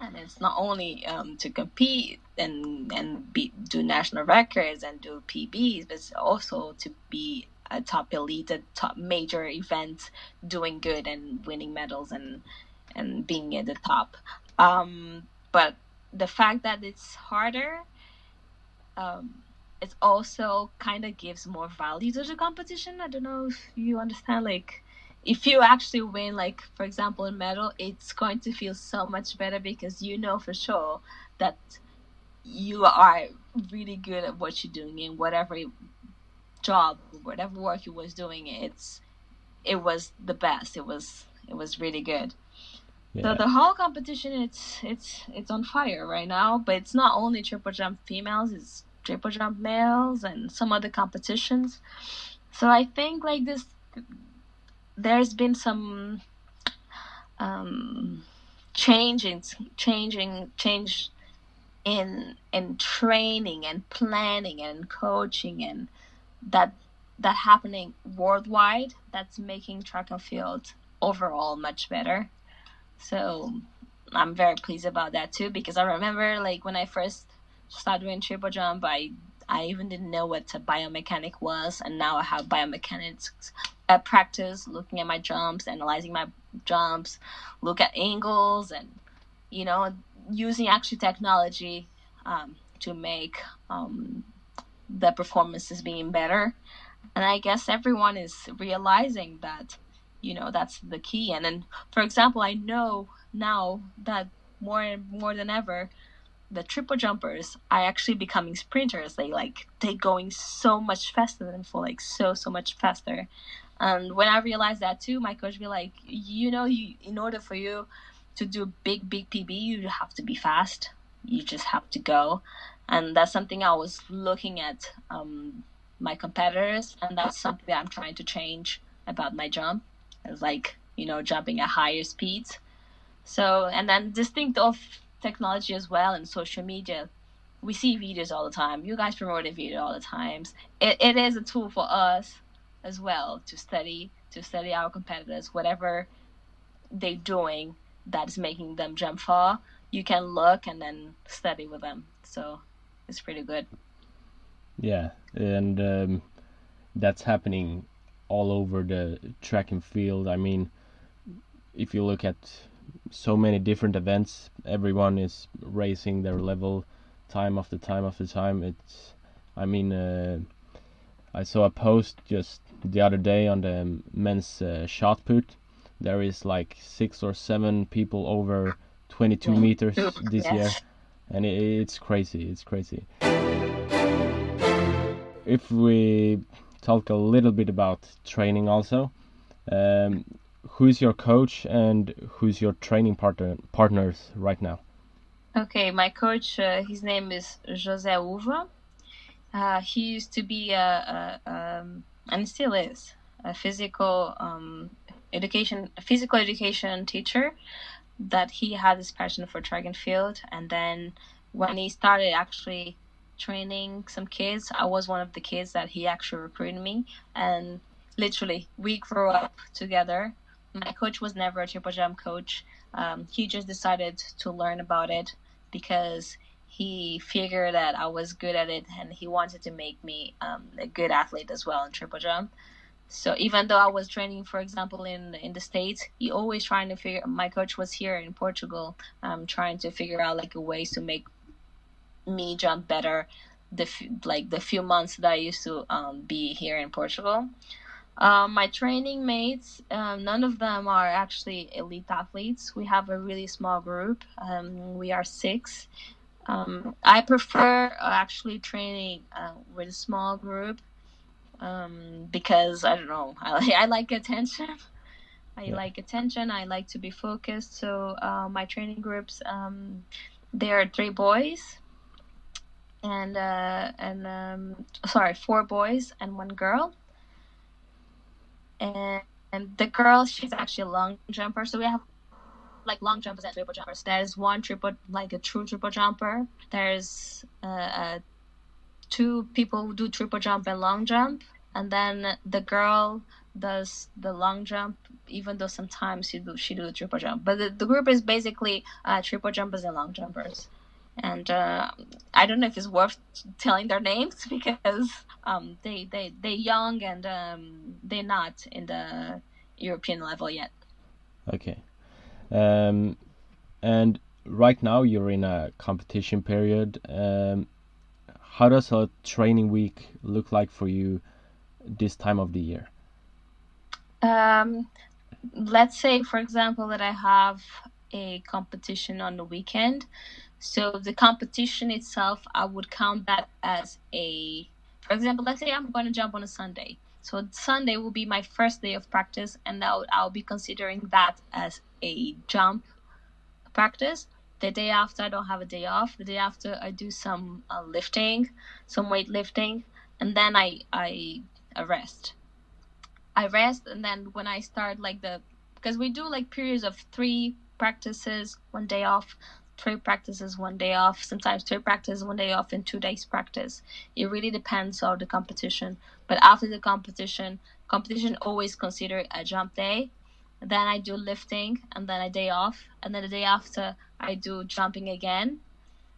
and it's not only um, to compete and and be, do national records and do PBs, but it's also to be a top elite, a top major event, doing good and winning medals and and being at the top. Um, but the fact that it's harder. Um, it also kind of gives more value to the competition. I don't know if you understand. Like, if you actually win, like for example, a medal, it's going to feel so much better because you know for sure that you are really good at what you're doing in whatever job, whatever work you was doing. It's it was the best. It was it was really good. Yeah. So the whole competition, it's it's it's on fire right now. But it's not only triple jump females; it's triple jump males and some other competitions. So I think like this there's been some um, changing, changing, change in in training and planning and coaching and that that happening worldwide that's making track and field overall much better so i'm very pleased about that too because i remember like when i first started doing triple jump i i even didn't know what a biomechanic was and now i have biomechanics uh, practice looking at my jumps analyzing my jumps look at angles and you know using actually technology um, to make um, the performances being better. And i guess everyone is realizing that you know that's the key. And then for example i know now that more and more than ever the triple jumpers are actually becoming sprinters. They like they going so much faster than for like so so much faster. And when i realized that too my coach be like you know you in order for you to do big big pb you have to be fast. You just have to go. And that's something i was looking at um, my competitors and that's something that i'm trying to change about my jump it's like you know jumping at higher speeds. So and then distinct of technology as well and social media we see videos all the time. You guys promote a video all the times. It, it is a tool for us as well to study to study our competitors. Whatever they're doing that is making them jump far you can look and then study with them. So it's pretty good. Yeah and um, that's happening all over the track and field. I mean if you look at so many different events everyone is racing their level time after time after time. It's i mean uh, i saw a post just the other day on the men's uh, shot put. There is like six or seven people over 22 meters this yes. year and it, it's crazy it's crazy. If we talk a little bit about training also. Um, who's your coach and who's your training partner partners right now? Okay my coach uh, his name is jose uva. Uh, he used to be a, a um, and still is a physical um, education physical education teacher that he had this passion for track and field. And then when he started actually training some kids. I was one of the kids that he actually recruited me. And literally we grew up together. My coach was never a triple jump coach. Um, he just decided to learn about it because he figured that i was good at it and he wanted to make me um, a good athlete as well in triple jump. So even though I was training, for example, in in the states, he always trying to figure. My coach was here in Portugal, um, trying to figure out like a ways to make me jump better. The like the few months that I used to um, be here in Portugal. Um, my training mates, um, none of them are actually elite athletes. We have a really small group. Um, we are six. Um, I prefer uh, actually training uh, with a small group um, because I don't know, I, I like attention. I yeah. like attention. I like to be focused. So uh, my training groups, um, there are three boys, and uh, and um, sorry, four boys and one girl. And and the girl, she's actually a long jumper. So we have like long jumpers and triple jumpers. There's one triple, like a true triple jumper. There's uh, a two people who do triple jump and long jump, and then the girl does the long jump, even though sometimes she do she do the triple jump. But the, the group is basically uh, triple jumpers and long jumpers. And uh, I don't know if it's worth telling their names because um, they they they young and um, they're not in the European level yet. Okay, um, and right now you're in a competition period. Um, how does a training week look like for you this time of the year? Um, let's say, for example, that I have a competition on the weekend. So the competition itself, I would count that as a, for example, let's say I'm going to jump on a Sunday. So Sunday will be my first day of practice, and I'll, I'll be considering that as a jump practice. The day after, I don't have a day off. The day after, I do some uh, lifting, some weight lifting, and then I I rest. I rest, and then when I start like the because we do like periods of three practices, one day off, three practices, one day off, sometimes three practices, one day off, and two days practice. It really depends on the competition. But after the competition, competition always consider a jump day. Then I do lifting, and then a day off, and then the day after I do jumping again.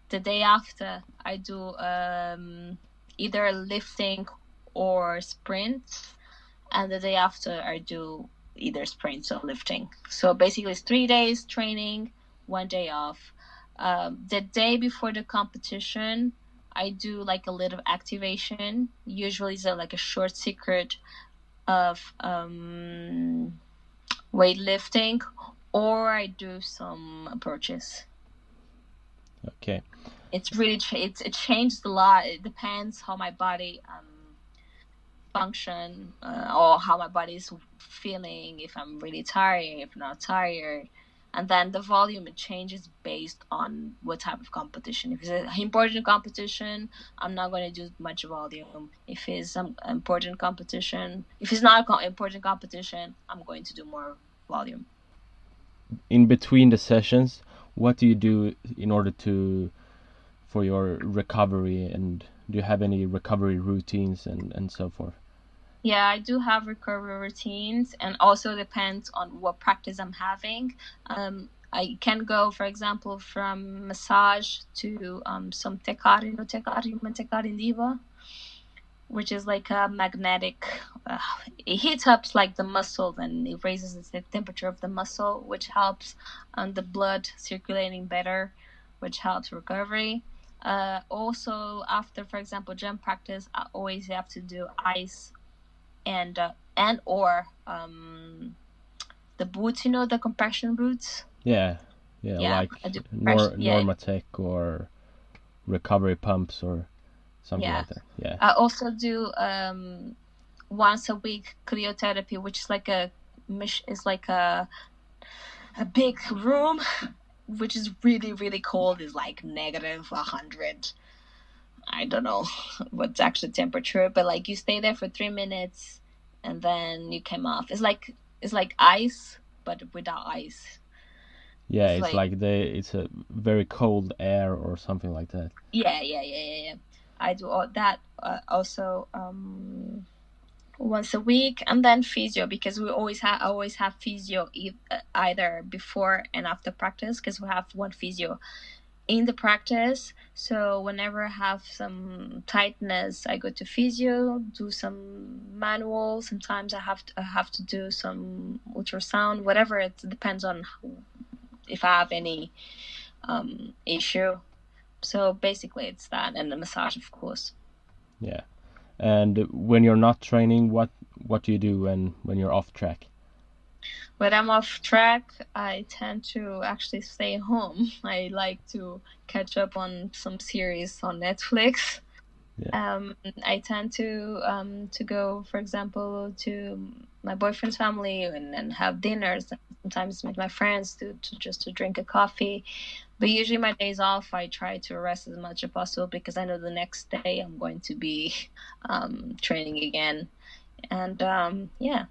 The day after I do um, either lifting or sprint, and the day after I do either sprints or lifting. So basically, it's three days training, one day off. Um, the day before the competition, I do like a little activation. Usually, it's a, like a short secret of um, weightlifting, or I do some approaches. Okay. It's really it's it changed a lot. It depends how my body um, function uh, or how my body is feeling. If I'm really tired, if not tired, and then the volume it changes based on what type of competition. If it's an important competition, I'm not going to do much volume. If it's some important competition, if it's not an important competition, I'm going to do more volume. In between the sessions, what do you do in order to for your recovery and do you have any recovery routines and, and so forth? Yeah, I do have recovery routines, and also depends on what practice I'm having. Um, I can go, for example, from massage to um, some Tecar, you know, Tecar, human Tecar Indiba, which is like a magnetic. Uh, it heats up like the muscle, and it raises the temperature of the muscle, which helps um, the blood circulating better, which helps recovery. Uh, also, after, for example, gym practice, I always have to do ice and uh, and or um, the boots, you know, the compression boots. Yeah, yeah, Yeah, like Nor- yeah. Normatec or recovery pumps or something Yeah. like that. Yeah. I also do um, once a week cryotherapy, which is like a is like a a big room, which is really really cold. Is like negative a hundred. I don't know what's actually temperature, but like you stay there for three minutes, and then you came off. It's like it's like ice, but without ice. Yeah, It's it's like- like the it's a very cold air or something like that. Yeah, yeah, yeah, yeah, yeah. I do all that uh, also um, once a week, and then physio because we always have always have physio e- uh, either before and after practice because we have one physio in the practice. So whenever I have some tightness, I go to physio, do some manual. Sometimes I have to, I have to do some ultrasound, whatever. It depends on if I have any um, issue. So basically, it's that and the massage, of course. Yeah. And when you're not training, what what do you do when when you're off track? When I'm off track, I tend to actually stay home. I like to catch up on some series on Netflix. Um, I tend to um, to go, for example, to my boyfriend's family and, and have dinners. Sometimes with my friends to, to just to drink a coffee. But usually my days off, I try to rest as much as possible because I know the next day I'm going to be um, training again. And um, yeah,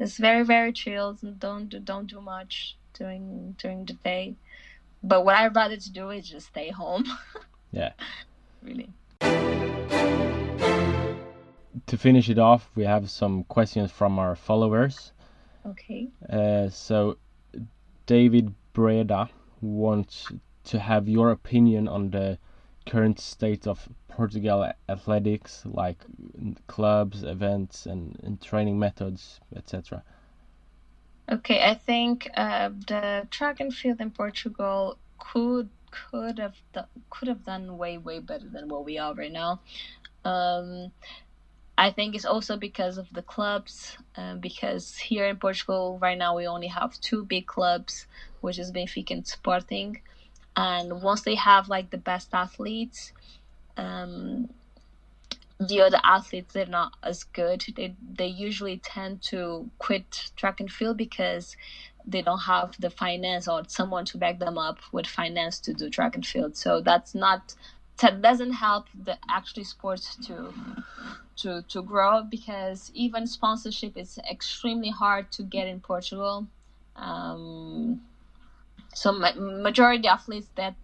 it's very very chilled and don't do, don't do much during during the day. But what I'd rather to do is just stay home. Yeah. really. To finish it off, we have some questions from our followers. Okay. Uh, so, David Breda wants to have your opinion on the current state of Portugal athletics, like clubs, events, and, and training methods, etc. Okay, I think uh, the track and field in Portugal could could have do- could have done way way better than what we are right now. Um, I think it's also because of the clubs, uh, because here in Portugal right now we only have two big clubs, which is Benfica and Sporting, and once they have like the best athletes, um, the other athletes they're not as good. They they usually tend to quit track and field because they don't have the finance or someone to back them up with finance to do track and field. So that's not that doesn't help the actually sports to to to grow because even sponsorship is extremely hard to get in Portugal. Um, so ma- majority athletes that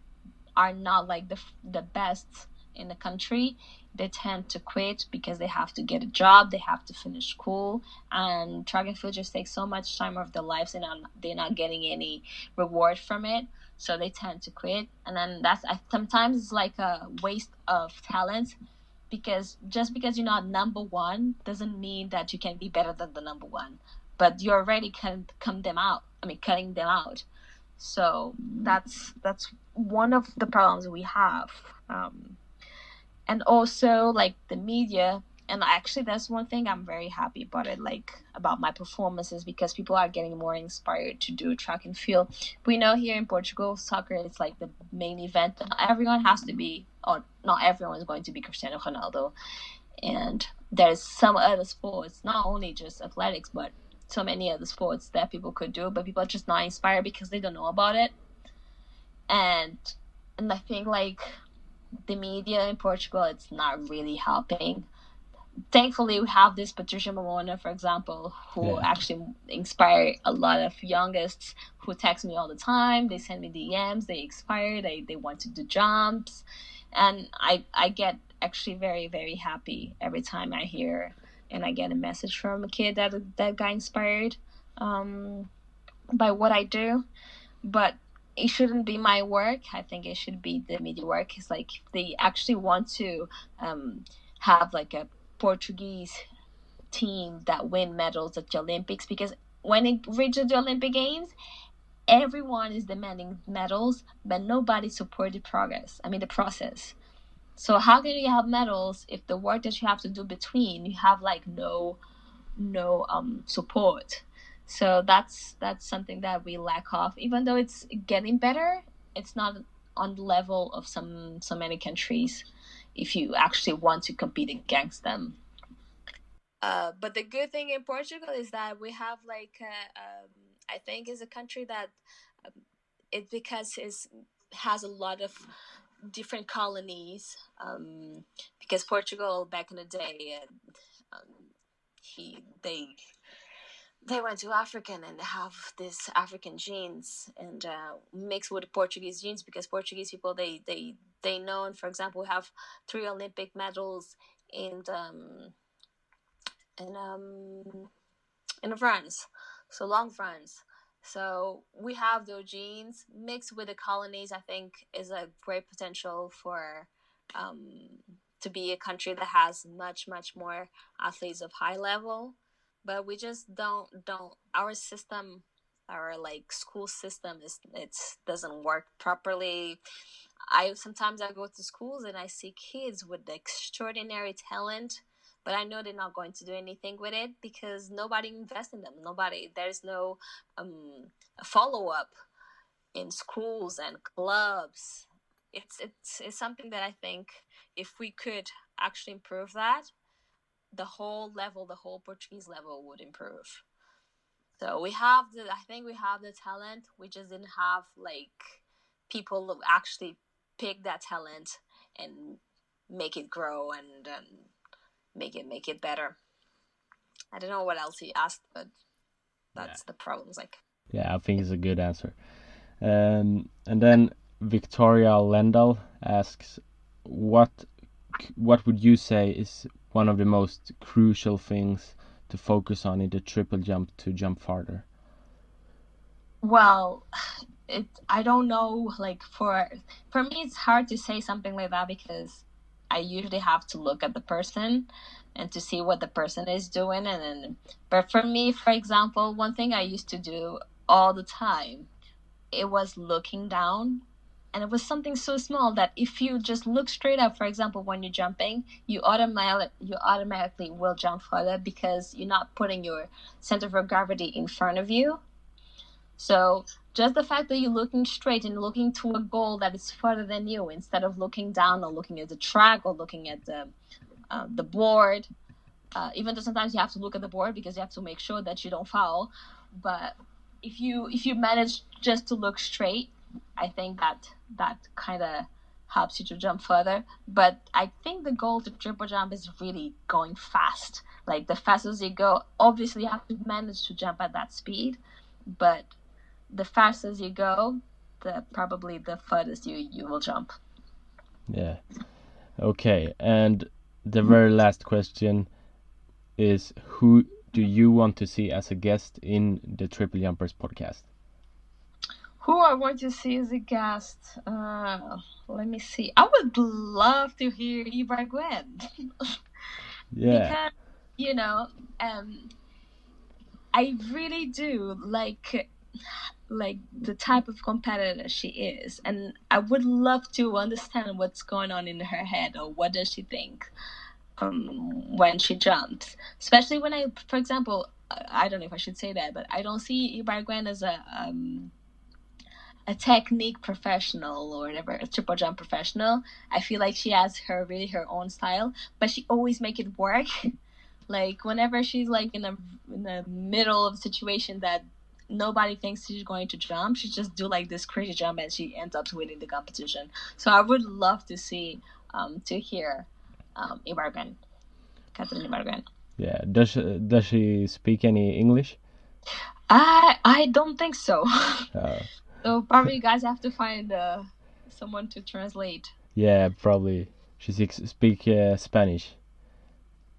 are not like the the best in the country they tend to quit because they have to get a job they have to finish school and track and field just takes so much time of their lives and they're not getting any reward from it. So they tend to quit. And then that's sometimes it's like a waste of talent because just because you're not number one doesn't mean that you can be better than the number one. But you're already can come them out i mean cutting them out so that's that's one of the problems we have um, and also like the media and actually that's one thing i'm very happy about it like about my performances because people are getting more inspired to do track and field. We know here in portugal soccer is like the main event everyone has to be or not everyone is going to be cristiano ronaldo. And there's some other sports not only just athletics but so many other sports that people could do but people are just not inspired because they don't know about it and and i think like the media in Portugal, it's not really helping. Thankfully, we have this Patricia Mamona, for example, who yeah. actually inspire a lot of youngest who text me all the time. They send me DMs, they inspire, they, they want to do jumps. And I, I get actually very, very happy every time I hear and I get a message from a kid that, that got inspired um, by what I do. But it shouldn't be my work. I think it should be the media work. It's like they actually want to um, have like a Portuguese team that win medals at the Olympics because when it reaches the Olympic Games, everyone is demanding medals, but nobody supported progress. I mean the process. So how can you have medals if the work that you have to do between you have like no no um support? So that's that's something that we lack of. Even though it's getting better, it's not on the level of some so many countries. If you actually want to compete against them. Uh, but the good thing in Portugal is that we have like uh, um, I think is a country that um, it because is has a lot of different colonies um, because Portugal back in the day uh, um, he they they went to African and have this African genes and uh, mixed with Portuguese genes because Portuguese people they they they known for example have three Olympic medals in um in um in runs so long runs so we have those genes. Mixed with the colonies I think is a great potential for um to be a country that has much much more athletes of high level. But we just don't don't our system our like school system is it doesn't work properly. I sometimes i go to schools and i see kids with extraordinary talent but i know they're not going to do anything with it because nobody invests in them nobody there's no um, follow-up in schools and clubs it's it's it's something that i think if we could actually improve that the whole level, the whole Portuguese level would improve. So we have the, I think we have the talent. We just didn't have like people actually pick that talent and make it grow and um, make it make it better. I don't know what else he asked, but that's yeah. the problems. Like, yeah, I think it's a good answer. Um, and then Victoria Lendal asks, what what would you say is one of the most crucial things to focus on in the triple jump to jump farther? Well, it I don't know like for for me it's hard to say something like that because I usually have to look at the person and to see what the person is doing and then but for me for example one thing I used to do all the time it was looking down and it was something so small that if you just look straight up for example when you're jumping you automatically you automatically will jump further because you're not putting your center of gravity in front of you so just the fact that you're looking straight and looking to a goal that is further than you instead of looking down or looking at the track or looking at the uh, the board uh, even though sometimes you have to look at the board because you have to make sure that you don't foul but if you if you manage just to look straight I think that that kind of helps you to jump further. But I think the goal to triple jump is really going fast. Like the faster you go, obviously you have to manage to jump at that speed, but the faster you go, the probably the furthest you you will jump. Yeah. Okay, and the very last question is who do you want to see as a guest in the Triple Jumpers podcast? Who I want to see as a guest? Uh, let me see. I would love to hear Ibarguen. yeah. Because, you know, um, I really do like like the type of competitor she is and i would love to understand what's going on in her head or what does she think um, when she jumps. Especially when i for example i don't know if i should say that but i don't see ibarguen as a um, a technique professional or whatever a triple jump professional. I feel like she has her really her own style but she always make it work. Like whenever she's like in a in the middle of a situation that nobody thinks she's going to jump. She just do like this crazy jump and she ends up winning the competition. So I would love to see, um, to hear, um, Ibarguen, Caterine Ibarguen. Yeah. Does she, does she speak any English? I I don't think so. Uh, so probably you guys have to find uh, someone to translate. yeah, probably. She speaks speak uh, Spanish.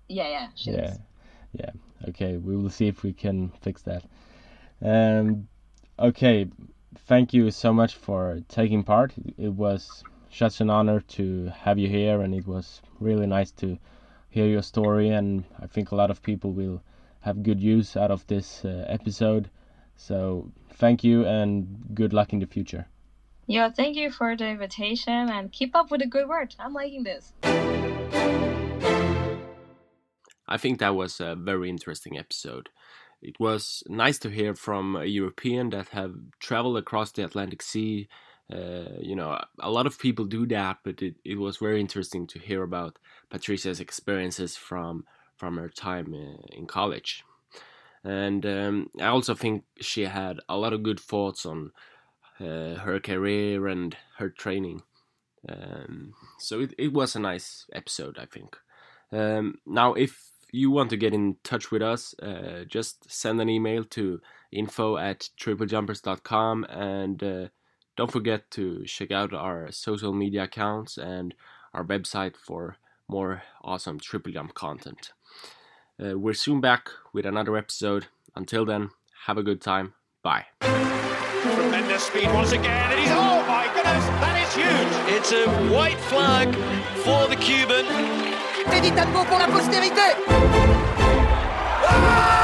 Yeah, yeah, she Yeah. is. Yeah. Okay, we will see if we can fix that. Um, okay, thank you so much for taking part. It was such an honor to have you here, and it was really nice to hear your story. And I think a lot of people will have good use out of this uh, episode. So thank you, and good luck in the future. Yeah, thank you for the invitation and keep up with the good work. I'm liking this. I think that was a very interesting episode. It was nice to hear from a European that have traveled across the Atlantic Sea. Uh, you know, a lot of people do that, but it, it was very interesting to hear about Patricia's experiences from from her time uh, in college. And um, I also think she had a lot of good thoughts on uh, her career and her training. Um, so it, it was a nice episode, I think. Um, now, if you want to get in touch with us, uh, just send an email to info at triplejumpers.com and uh, don't forget to check out our social media accounts and our website for more awesome triple jump content. Uh, we're soon back with another episode. Until then, have a good time. Bye. Tremendous speed once again. And he's, oh my goodness, that is huge. It's a white flag for the Cuban. Teddy Tango pour la postérité. Ah